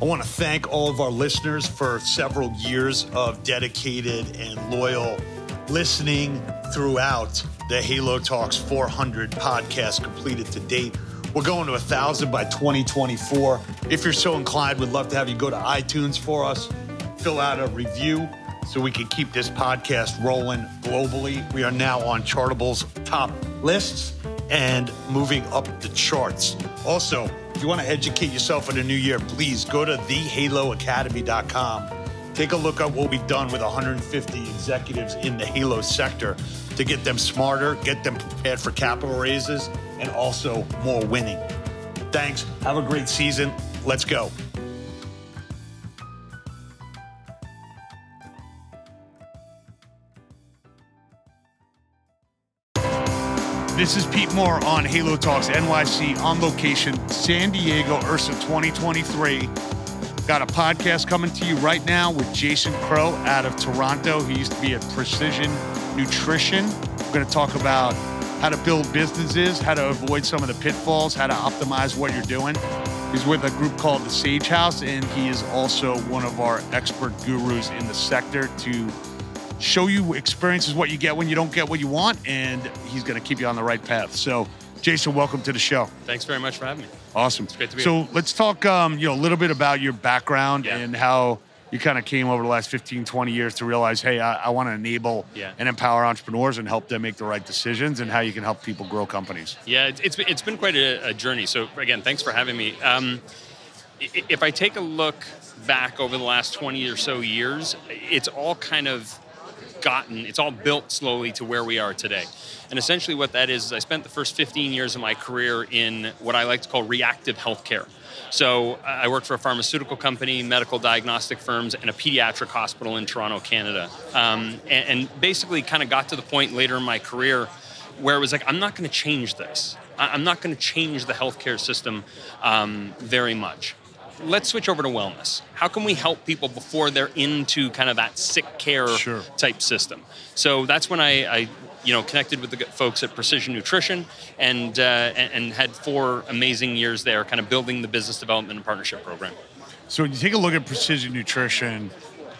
I want to thank all of our listeners for several years of dedicated and loyal listening throughout the Halo Talks 400 podcast completed to date. We're going to a thousand by 2024. If you're so inclined, we'd love to have you go to iTunes for us, fill out a review so we can keep this podcast rolling globally. We are now on Chartable's top lists and moving up the charts. Also, if you want to educate yourself in the new year, please go to thehaloacademy.com. Take a look at what we've done with 150 executives in the Halo sector to get them smarter, get them prepared for capital raises, and also more winning. Thanks. Have a great season. Let's go. This is Pete Moore on Halo Talks NYC on location, San Diego IHRSA 2023. Got a podcast coming to you right now with Jason Crowe out of Toronto. He used to be at Precision Nutrition. We're going to talk about how to build businesses, how to avoid some of the pitfalls, how to optimize what you're doing. He's with a group called the Sage House, and he is also one of our expert gurus in the sector to show you experiences what you get when you don't get what you want, and he's going to keep you on the right path. So, Jason, welcome to the show. Thanks very much for having me. Awesome. It's great to be so here. let's talk, um, you know, a little bit about your background Yeah. and how you kind of came over the last 15, 20 years to realize, hey, I, I want to enable Yeah. and empower entrepreneurs and help them make the right decisions and how you can help people grow companies. Yeah, it's, it's, it's been quite a, a journey. So, again, thanks for having me. Um, if I take a look back over the last 20 or so years, it's all kind of gotten, it's all built slowly to where we are today. And essentially, what that is, is I spent the first 15 years of my career in what I like to call reactive healthcare. So, I worked for a pharmaceutical company, medical diagnostic firms, and a pediatric hospital in Toronto, Canada. Um, and, and basically, kind of got to the point later in my career where it was like, I'm not going to change this. I'm not going to change the healthcare system um, very much. Let's switch over to wellness. How can we help people before they're into kind of that sick care Sure. type system? So that's when I, I you know, connected with the folks at Precision Nutrition and, uh, and and had four amazing years there, kind of building the business development and partnership program. So when you take a look at precision nutrition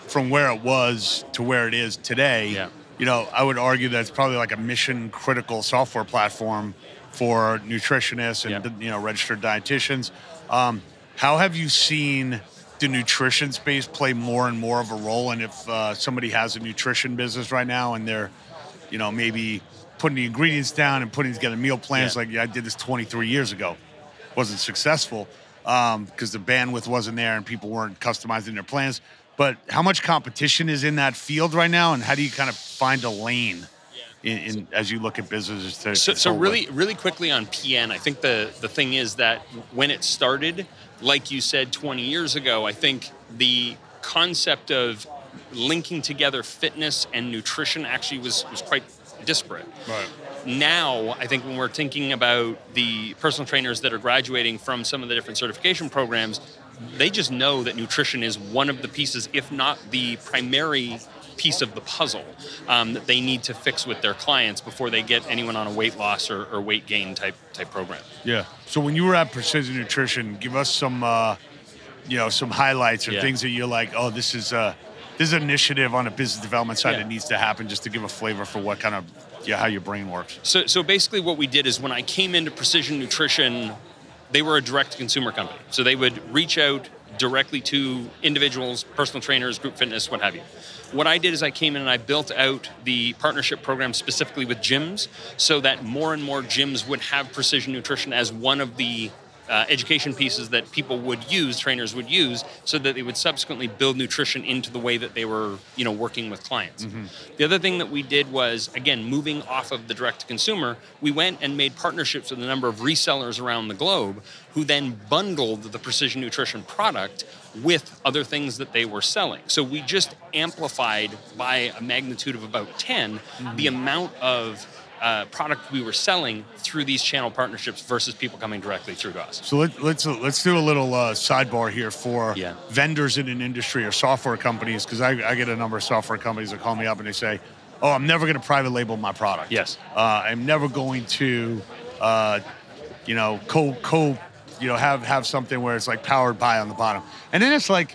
from where it was to where it is today, Yeah. you know, I would argue that it's probably like a mission critical software platform for nutritionists and Yeah. you know registered dietitians. Um, how have you seen the nutrition space play more and more of a role? And if uh, somebody has a nutrition business right now and they're, you know, maybe putting the ingredients down and putting together meal plans, Yeah. like I did this 23 years ago, wasn't successful because the bandwidth wasn't there and people weren't customizing their plans. But how much competition is in that field right now, and how do you kind of find a lane in, in as you look at businesses to? So, so really, really quickly on PN, I think the the thing is that when it started, like you said 20 years ago, I think the concept of linking together fitness and nutrition actually was was quite disparate. Right. Now, I think when we're thinking about the personal trainers that are graduating from some of the different certification programs, they just know that nutrition is one of the pieces, if not the primary piece of the puzzle um, that they need to fix with their clients before they get anyone on a weight loss or, or weight gain type type program. Yeah. So when you were at Precision Nutrition, give us some, uh, you know, some highlights or Yeah. things that you're like, oh, this is a this is an initiative on a business development side Yeah. that needs to happen, just to give a flavor for what kind of yeah how your brain works. So, so basically, what we did is when I came into Precision Nutrition, they were a direct consumer company. So they would reach out directly to individuals, personal trainers, group fitness, what have you. What I did is I came in and I built out the partnership program specifically with gyms so that more and more gyms would have precision nutrition as one of the uh, education pieces that people would use, trainers would use, so that they would subsequently build nutrition into the way that they were, you know, working with clients. The other thing that we did was, again, moving off of the direct to consumer, we went and made partnerships with a number of resellers around the globe who then bundled the precision nutrition product with other things that they were selling. So we just amplified by a magnitude of about 10 the amount of uh, product we were selling through these channel partnerships versus people coming directly through to us. So let, let's let's do a little uh, sidebar here for Yeah. vendors in an industry or software companies because I, I get a number of software companies that call me up and they say, "Oh, I'm never going to private label my product. Yes. uh, I'm never going to, uh, you know, co co you know have have something where it's like powered by on the bottom, and then it's like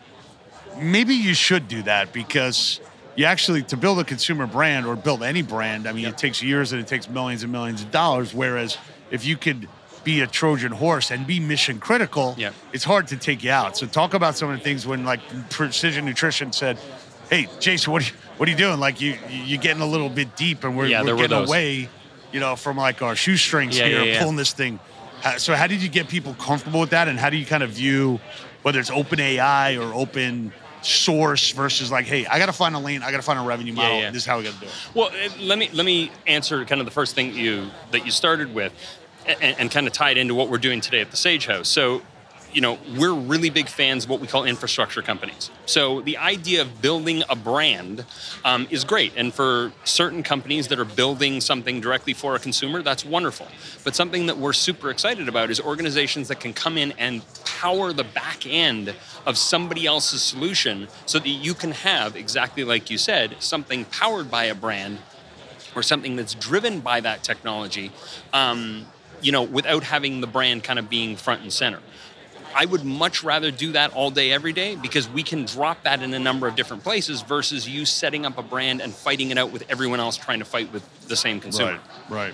maybe you should do that because you actually to build a consumer brand or build any brand. I mean, Yep. it takes years and it takes millions and millions of dollars. Whereas if you could be a Trojan horse and be mission critical, Yep. it's hard to take you out. So talk about some of the things when like Precision Nutrition said, "Hey, Jason, what are you, what are you doing? Like you you're getting a little bit deep, and we're, Yeah, we're getting away, you know, from like our shoestrings Yeah, here, yeah. pulling this thing." So how did you get people comfortable with that, and how do you kind of view whether it's open AI or open source versus like, hey, I got to find a lane, I got to find a revenue model. yeah. This is how we got to do it. Well, uh, let me let me answer kind of the first thing you that you started with, and, and kind of tie it into what we're doing today at the Sage House. So, you know, we're really big fans of what we call infrastructure companies. So the idea of building a brand um, is great, and for certain companies that are building something directly for a consumer, that's wonderful. But something that we're super excited about is organizations that can come in and power the back end of somebody else's solution, so that you can have exactly like you said, something powered by a brand or something that's driven by that technology, um, you know, without having the brand kind of being front and center. I would much rather do that all day, every day, because we can drop that in a number of different places versus you setting up a brand and fighting it out with everyone else trying to fight with the same consumer. Right, right.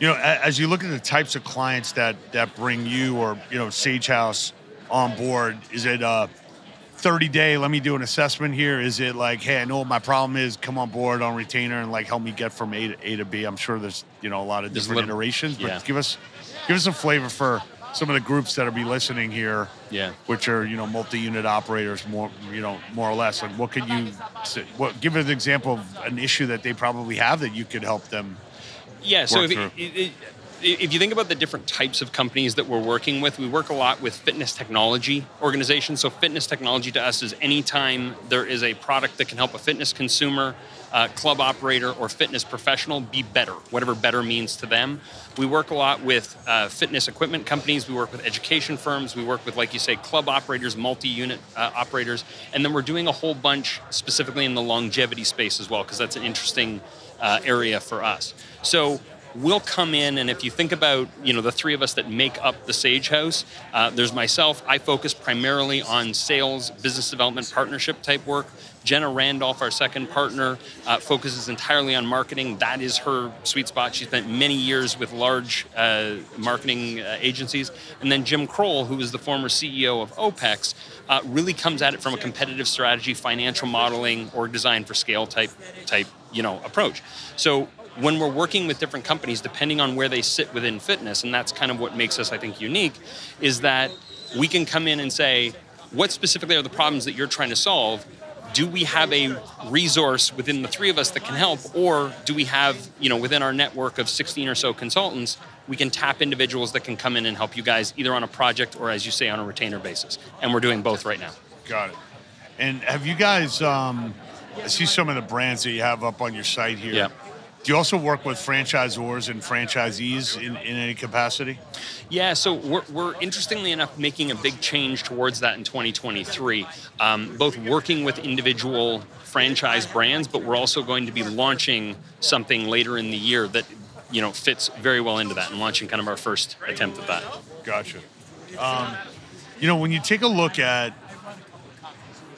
You know, as you look at the types of clients that that bring you or you know Sage House on board, is it uh, a 30 day? Let me do an assessment here. Is it like, hey, I know what my problem is. Come on board on retainer and like help me get from A to A to B. I'm sure there's you know a lot of different little- iterations, but yeah. give us give us a flavor for some of the groups that will be listening here. Yeah. Which are you know multi-unit operators, more you know more or less. Like, what could you? say- What give an example of an issue that they probably have that you could help them Yeah. So if, it, it, if you think about the different types of companies that we're working with, we work a lot with fitness technology organizations. So fitness technology to us is anytime there is a product that can help a fitness consumer, uh, club operator, or fitness professional be better, whatever better means to them. We work a lot with uh, fitness equipment companies. We work with education firms. We work with, like you say, club operators, multi-unit uh, operators, and then we're doing a whole bunch specifically in the longevity space as well, because that's an interesting uh, area for us. So we'll come in and if you think about you know the three of us that make up the sage house uh, there's myself i focus primarily on sales business development partnership type work. Jenna randolph our second partner uh, focuses entirely on marketing. That is her sweet spot. She spent many years with large uh, marketing uh, agencies. And then jim kroll who is the former ceo of opex uh, really comes at it from a competitive strategy financial modeling or design for scale type type you know approach. So when we're working with different companies, depending on where they sit within fitness, and that's kind of what makes us, I think, unique, is that we can come in and say, what specifically are the problems that you're trying to solve? Do we have a resource within the three of us that can help, or do we have, you know, within our network of 16 or so consultants, we can tap individuals that can come in and help you guys either on a project or, as you say, on a retainer basis. And we're doing both right now. Got it. And have you guys? Um, I see some of the brands that you have up on your site here. Yeah. Do you also work with franchisors and franchisees in, in any capacity? Yeah, so we're, we're interestingly enough making a big change towards that in 2023. Um, both working with individual franchise brands, but we're also going to be launching something later in the year that you know fits very well into that, and launching kind of our first attempt at that. Gotcha. Um, you know, when you take a look at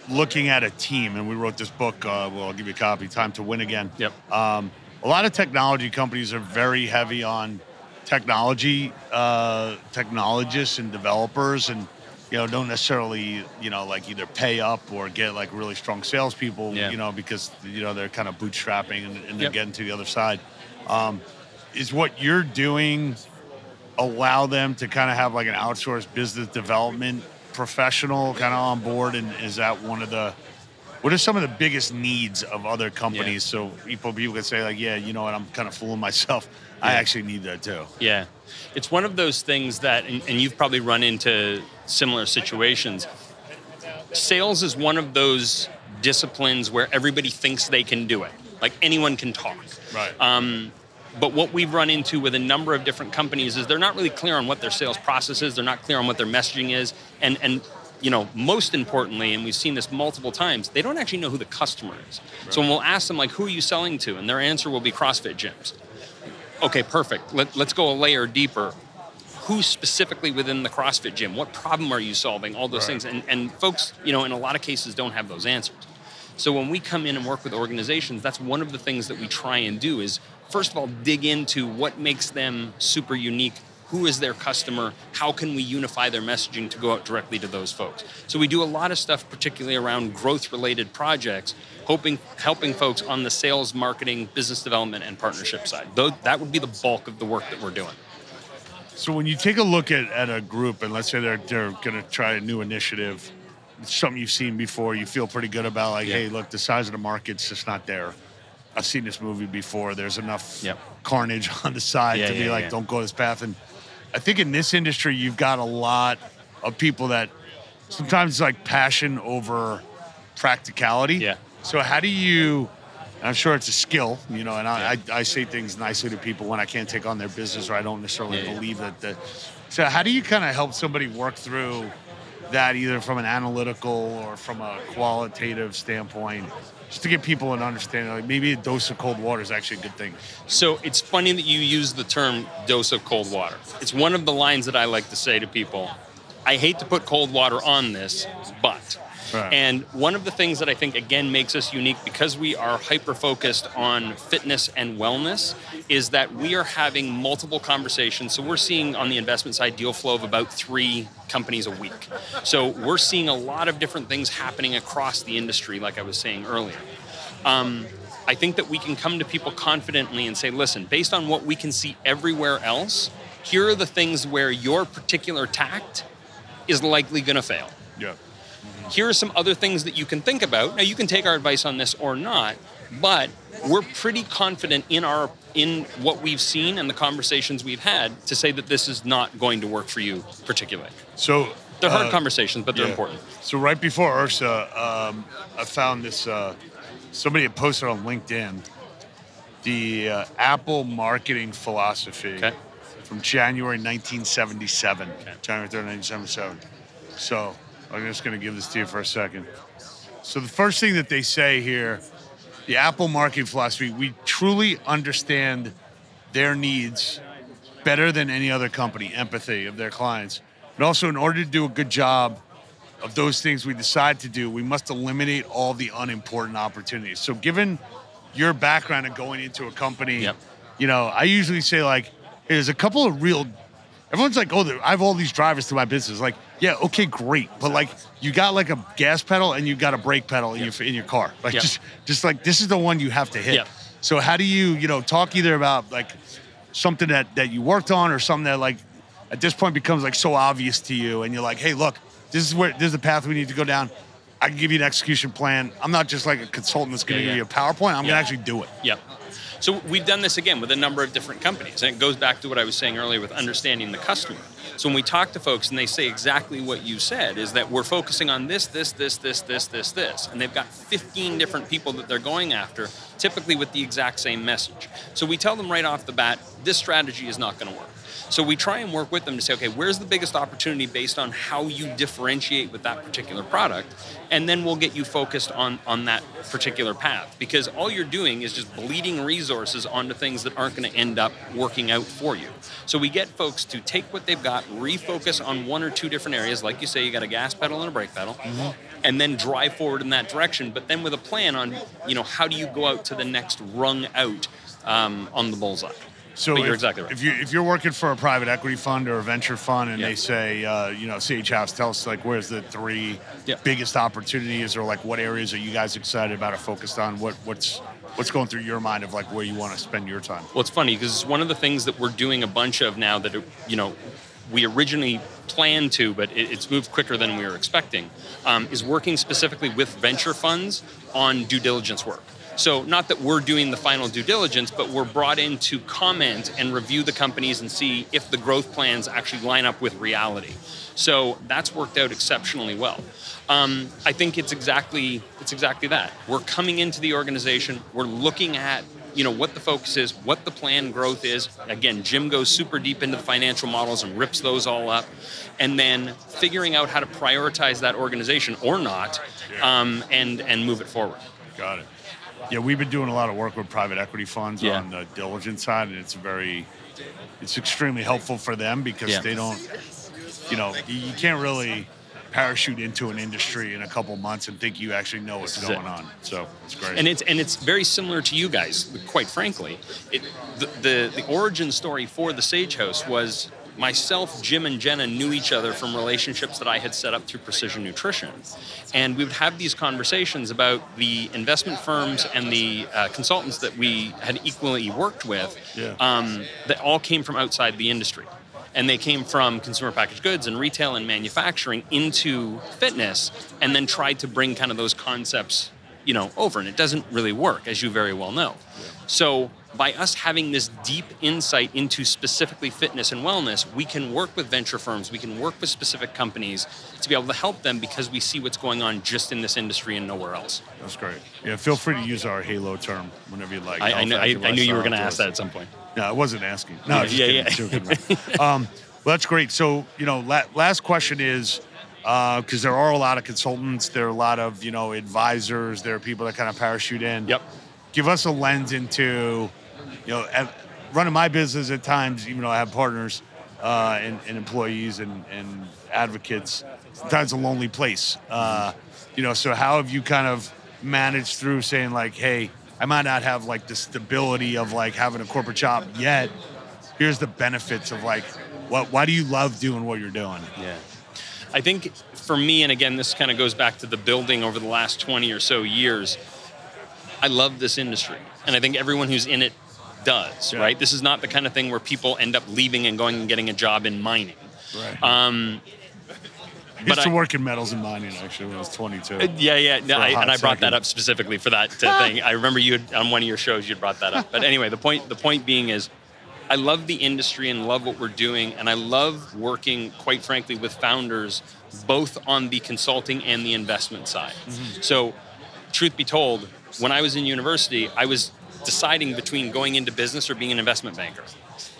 looking at a team, and we wrote this book. Uh, well, I'll give you a copy. Time to win again. Yep. Um, a lot of technology companies are very heavy on technology, uh, technologists and developers, and you know don't necessarily you know like either pay up or get like really strong salespeople. Yeah. You know because you know they're kind of bootstrapping and, and they're Yep. getting to the other side. Um, is what you're doing allow them to kind of have like an outsourced business development professional kind of on board and is that one of the what are some of the biggest needs of other companies? So people people can say like yeah you know what? I'm kind of fooling myself. I actually need that too. Yeah, it's one of those things that, and, and you've probably run into similar situations. Sales is one of those disciplines where everybody thinks they can do it, like anyone can talk. right. Um, but what we've run into with a number of different companies is they're not really clear on what their sales process is. They're not clear on what their messaging is, and and you know most importantly, and we've seen this multiple times, they don't actually know who the customer is. So when we'll ask them like, "Who are you selling to?" and their answer will be CrossFit gyms. Okay, perfect. Let, let's go a layer deeper. who specifically within the CrossFit gym, what problem are you solving, all those Right. things. And, and folks, you know, in a lot of cases don't have those answers. So when we come in and work with organizations, that's one of the things that we try and do is first of all dig into what makes them super unique. Who is their customer? How can we unify their messaging to go out directly to those folks? So we do a lot of stuff, particularly around growth-related projects, hoping helping folks on the sales, marketing, business development, and partnership side. Though that would be the bulk of the work that we're doing. So when you take a look at, at a group and let's say they're they're going to try a new initiative, it's something you've seen before, you feel pretty good about like, Yeah. hey, look, the size of the market's just not there. I've seen this movie before. There's enough Yep. carnage on the side Yeah, to be yeah, like, yeah. don't go this path. And I think in this industry, you've got a lot of people that sometimes it's like passion over practicality. Yeah. So how do you? I'm sure it's a skill, you know, and I, I, I say things nicely to people when I can't take on their business or I don't necessarily believe that. The, so how do you kind of help somebody work through that, either from an analytical or from a qualitative standpoint, just to give people an understanding? Like maybe a dose of cold water is actually a good thing. So it's funny that you use the term dose of cold water. It's one of the lines that I like to say to people. I hate to put cold water on this, but. Right. And one of the things that I think again makes us unique because we are hyper focused on fitness and wellness is that we are having multiple conversations. So we're seeing on the investment side deal flow of about three companies a week. So we're seeing a lot of different things happening across the industry, like I was saying earlier. Um, I think that we can come to people confidently and say, listen, based on what we can see everywhere else, here are the things where your particular tact is likely going to fail. Yeah. Here are some other things that you can think about. Now, you can take our advice on this or not, but we're pretty confident in our in what we've seen and the conversations we've had to say that this is not going to work for you particularly. So They're hard uh, conversations, but they're yeah. important. So right before IHRSA, um, I found this. Uh, somebody had posted on LinkedIn the uh, Apple marketing philosophy Okay. from January 1977. Okay. January 3rd, 1977. So I'm just going to give this to you for a second. So the first thing that they say here, the Apple marketing philosophy, we truly understand their needs better than any other company, empathy of their clients. But also, in order to do a good job of those things we decide to do, we must eliminate all the unimportant opportunities. So, given your background and going into a company, Yep. you know, I usually say like, hey, there's a couple of real. Everyone's like, oh, I have all these drivers to my business. Like, yeah, okay, great, but like, you got like a gas pedal and you got a brake pedal in your in your car. Like, Yep. just just like this is the one you have to hit. Yep. So, how do you, you know, talk either about like something that that you worked on or something that like at this point becomes like so obvious to you and you're like hey look this is where this is the path we need to go down i can give you an execution plan i'm not just like a consultant that's going to Yeah, give yeah. you a powerpoint i'm Yeah. going to actually do it Yep. So we've done this again with a number of different companies, and it goes back to what I was saying earlier with understanding the customer. So when we talk to folks and they say exactly what you said, is that we're focusing on this, this, this, this, this, this, this, and they've got 15 different people that they're going after, typically with the exact same message. So we tell them right off the bat, this strategy is not going to work. So we try and work with them to say, okay, where's the biggest opportunity based on how you differentiate with that particular product, and then we'll get you focused on on that particular path. Because all you're doing is just bleeding resources onto things that aren't going to end up working out for you. So we get folks to take what they've got, refocus on one or two different areas, like you say, you got a gas pedal and a brake pedal, and then drive forward in that direction. But then with a plan on, you know, how do you go out to the next rung out um, on the bullseye. So But you're if, exactly right. if you if you're working for a private equity fund or a venture fund and Yeah. they say uh, you know sage house tell us like where's the three Yeah. biggest opportunities or like what areas are you guys excited about or focused on what what's what's going through your mind of like where you want to spend your time Well, it's funny because it's one of the things that we're doing a bunch of now that, you know, we originally planned to, but it, it's moved quicker than we were expecting, um, is working specifically with venture funds on due diligence work. So, not that we're doing the final due diligence, but we're brought in to comment and review the companies and see if the growth plans actually line up with reality. So that's worked out exceptionally well. Um, I think it's exactly it's exactly that. We're coming into the organization. We're looking at you know what the focus is, what the plan growth is. Again, Jim goes super deep into the financial models and rips those all up, and then figuring out how to prioritize that organization or not, um, and and move it forward. Got it. Yeah, we've been doing a lot of work with private equity funds Yeah. on the diligence side, and it's very, it's extremely helpful for them because Yeah. they don't, you know, you, can't really parachute into an industry in a couple months and think you actually know what's is it. going on. So it's great. and it's and it's very similar to you guys. Quite frankly, it, the, the the origin story for the Sage House was myself, Jim, and Jenna knew each other from relationships that I had set up through Precision Nutrition, and we would have these conversations about the investment firms and the uh, consultants that we had equally worked with. Yeah. Um, that all came from outside the industry. And they came from consumer packaged goods and retail and manufacturing into fitness, and then tried to bring kind of those concepts you know over and it doesn't really work as you very well know so by us having this deep insight into specifically fitness and wellness we can work with venture firms we can work with specific companies to be able to help them because we see what's going on just in this industry and nowhere else That's great. Yeah, feel free to use our Halo term whenever you'd like. i, I, knew, I, I knew you were going to ask that at some point No, I wasn't asking. No, just Yeah, kidding. yeah. Joking around. um, well, that's great. So, you know, la- last question is because there are a lot of consultants, there are a lot of you know advisors, there are people that kind of parachute in. Yep. Give us a lens into, you know, running my business at times, even though I have partners uh, and, and employees and, and advocates. Sometimes a lonely place. Uh, you know, so how have you kind of managed through saying like, hey, I might not have like the stability of like having a corporate job yet. Here's the benefits of like, what? Why do you love doing what you're doing? Yeah. I think for me, and again, this kind of goes back to the building over the last 20 or so years, I love this industry. And I think everyone who's in it does, Yeah. right? This is not the kind of thing where people end up leaving and going and getting a job in mining. Right. Um, I used to I- work in metals and mining actually when I was 22. Uh, Yeah, yeah, no, I, and I brought second. that up specifically for that thing. I remember you had, on one of your shows you'd brought that up. But anyway, the point the point being is, I love the industry and love what we're doing, and I love working, quite frankly, with founders, both on the consulting and the investment side. Mm-hmm. So, truth be told, when I was in university, I was deciding between going into business or being an investment banker,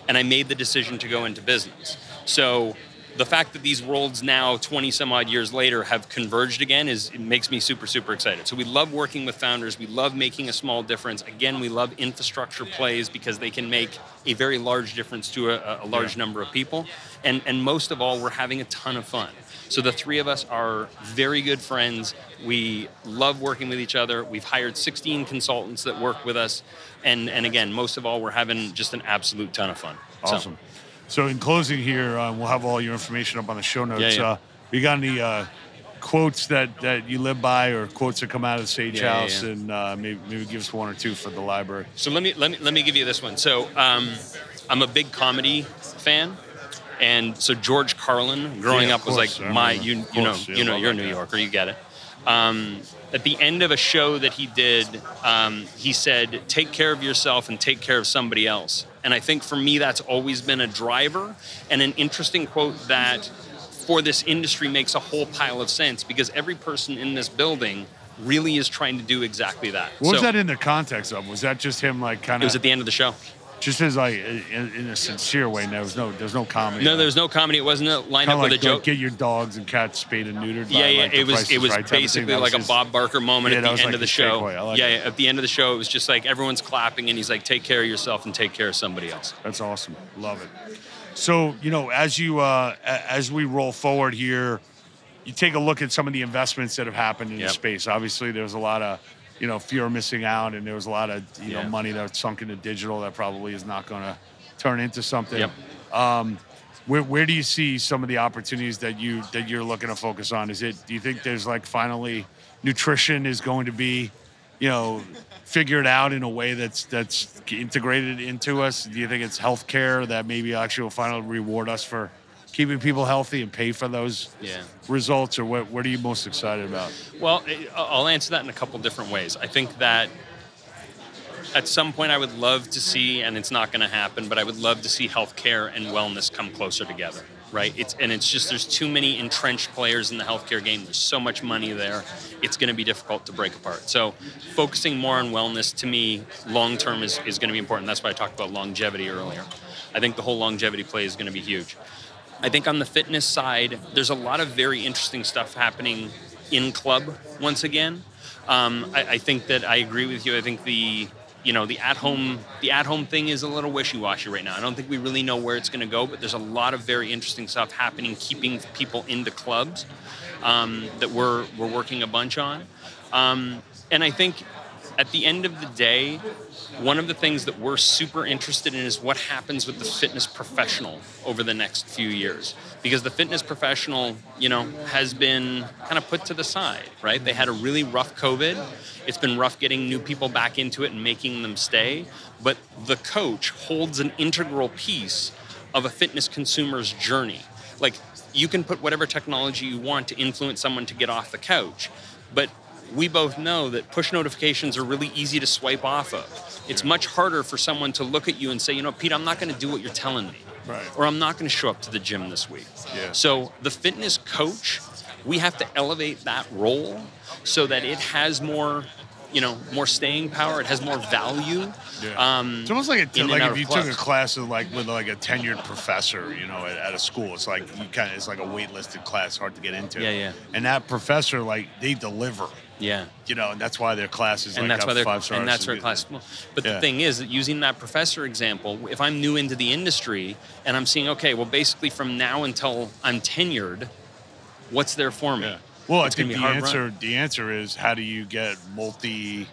and I made the decision to go into business. So the fact that these worlds now 20 some odd years later have converged again is it makes me super super excited. So we love working with founders. We love making a small difference. Again we love infrastructure plays because they can make a very large difference to a, a large number of people. And and most of all we're having a ton of fun. So the three of us are very good friends. We love working with each other. We've hired 16 consultants that work with us. And and again most of all we're having just an absolute ton of fun. Awesome. So in closing here, uh, we'll have all your information up on the show notes. Yeah, yeah. Uh, you got any uh, quotes that, that you live by, or quotes that come out of the Sage Yeah, House, and uh, maybe maybe give us one or two for the library. So let me let me let me give you this one. So um, I'm a big comedy fan, and so George Carlin, growing up, of was like my you you know course, you know you're a New. Yorker, you get it. Um, at the end of a show that he did, um, he said, "Take care of yourself and take care of somebody else." And I think for me, that's always been a driver and an interesting quote that for this industry makes a whole pile of sense because every person in this building really is trying to do exactly that. What was that in the context of? Was that just him like kind of? It was at the end of the show. Just as like in, in a sincere way? There was no there's no comedy. No, there was no comedy. It wasn't a lined Kind up with like, a joke. like get your dogs and cats spayed and neutered. by, yeah, yeah. like, it was it was basically That was like a Bob Barker moment Yeah, at the end like of the his show. like yeah, yeah, at the end of the show, it was just like everyone's clapping, and he's like, "Take care of yourself and take care of somebody else." That's awesome. Love it. So, you know, as you uh, as we roll forward here, you take a look at some of the investments that have happened in the space. Obviously, there's a lot of, you know, fear of missing out, and there was a lot of, you know, money that was sunk into digital that probably is not going to turn into something. Yep. Um, where, where do you see some of the opportunities that you that you're looking to focus on? Is it do you think there's like finally nutrition is going to be, you know, figured out in a way that's that's integrated into us? Do you think it's healthcare that maybe actually will finally reward us for keeping people healthy and pay for those Yeah. results, or what what are you most excited about? Well, I'll answer that in a couple different ways. I think that at some point I would love to see, and it's not going to happen, but I would love to see healthcare and wellness come closer together, right? It's and it's just there's too many entrenched players in the healthcare game. There's so much money there. It's going to be difficult to break apart. So focusing more on wellness to me long term is, is going to be important. That's why I talked about longevity earlier. I think the whole longevity play is going to be huge. I think on the fitness side, there's a lot of very interesting stuff happening in club once again. Um, I, I think that I agree with you. I think the you know the at home the at home thing is a little wishy washy right now. I don't think we really know where it's going to go, but there's a lot of very interesting stuff happening, keeping people into clubs um, that we're we're working a bunch on. Um, and I think at the end of the day, one of the things that we're super interested in is what happens with the fitness professional over the next few years. Because the fitness professional, you know, has been kind of put to the side, right? They had a really rough COVID. It's been rough getting new people back into it and making them stay. But the coach holds an integral piece of a fitness consumer's journey. Like, you can put whatever technology you want to influence someone to get off the couch, but we both know that push notifications are really easy to swipe off of. It's much harder for someone to look at you and say, you know, Pete, I'm not going to do what you're telling me. Right. Or I'm not going to show up to the gym this week. Yeah. So the fitness coach, we have to elevate that role so that it has more, you know, more staying power. It has more value. Yeah. Um, It's almost like a, like if you took a class of like with like a tenured professor, you know, at, at a school. It's like you kind of it's like a waitlisted class, hard to get into. Yeah, yeah. And that professor, like, they deliver. Yeah. You know, and that's why their class is and like that's why they're five stars. and that's where class. But Yeah. the thing is that using that professor example, if I'm new into the industry and I'm seeing, okay, well, basically from now until I'm tenured, what's there for me? Yeah. Well, It's gonna think be the answer run. the answer is how do you get multi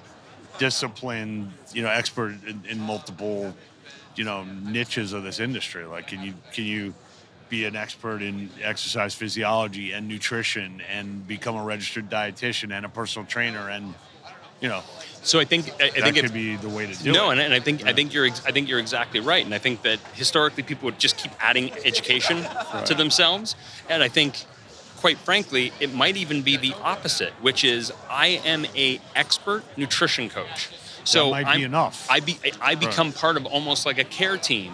disciplined, you know, expert in, in multiple, you know, niches of this industry. Like can you can you be an expert in exercise physiology and nutrition and become a registered dietitian and a personal trainer and you know So I think I, I that think could it's be the way to do no, it. and, and I think I think you're ex- I think you're exactly right, and I think that historically people would just keep adding education to themselves, and I think, quite frankly, it might even be the opposite, which is I am a expert nutrition coach. So might be I'm- enough. I be I become part of almost like a care team.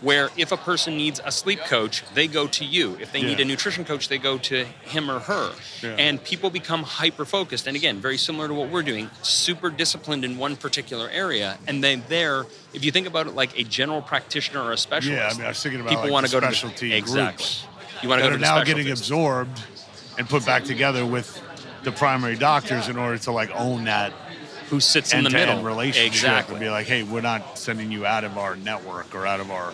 Where if a person needs a sleep coach, they go to you. If they need a nutrition coach, they go to him or her. Yeah. And people become hyper focused. And again, very similar to what we're doing, super disciplined in one particular area. And then there, if you think about it like a general practitioner or a specialist, Yeah, I mean, I was thinking about people like want to go specialty to the, exactly. groups You want to go to the now getting absorbed and put back together with the primary doctors in order to like own that who sits in the middle. relationship exactly. and be like, hey, we're not sending you out of our network or out of our.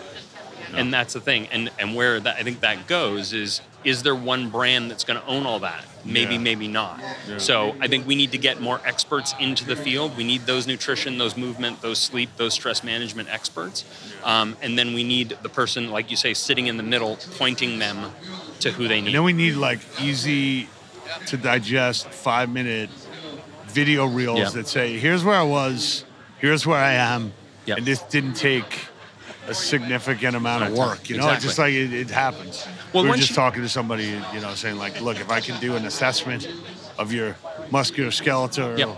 and that's the thing. And and where that i think that goes is is there one brand that's going to own all that? Maybe Yeah. maybe not. So i think we need to get more experts into the field. We need those nutrition those movement those sleep those stress management experts. Um, and then we need the person like you say sitting in the middle pointing them to who they And need. then we need like easy to digest five minute video reels Yeah. that say, here's where I was, here's where I am, Yep. and this didn't take a significant amount of work. You know, it's just like it, it happens. Well, we were just you- talking to somebody, you know, saying like, look, if I can do an assessment of your musculoskeletal Yep.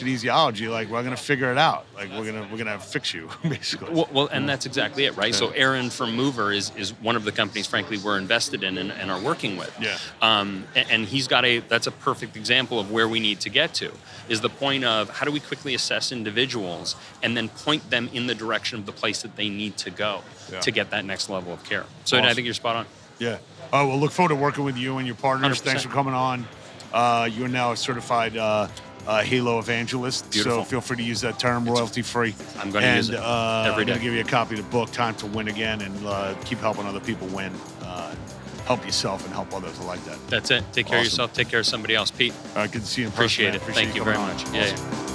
And kinesiology, like we're gonna figure it out. Like we're gonna we're gonna fix you basically. Well, well, and that's exactly it, right? So Aaron from Mover is, is one of the companies, frankly, we're invested in and, and are working with. Yeah. Um, a- and, he's got a that's a perfect example of where we need to get to. Is the point of how do we quickly assess individuals and then point them in the direction of the place that they need to go Yeah. to get that next level of care. So I think you're spot on. Yeah. Oh, well, look forward to working with you and your partners. 100%. Thanks for coming on. Uh, you're now a certified uh, uh, Halo evangelist. Beautiful. So feel free to use that term, royalty free. I'm gonna use it uh, every I'm going to give you a copy of the book, Time to Win Again, and uh, keep helping other people win. Uh, help yourself and help others. I like that. That's it. Take care of yourself. Take care of somebody else. Pete, All right, good to see you in person. appreciate man. it. Thank you coming very on. much. Yeah, yeah.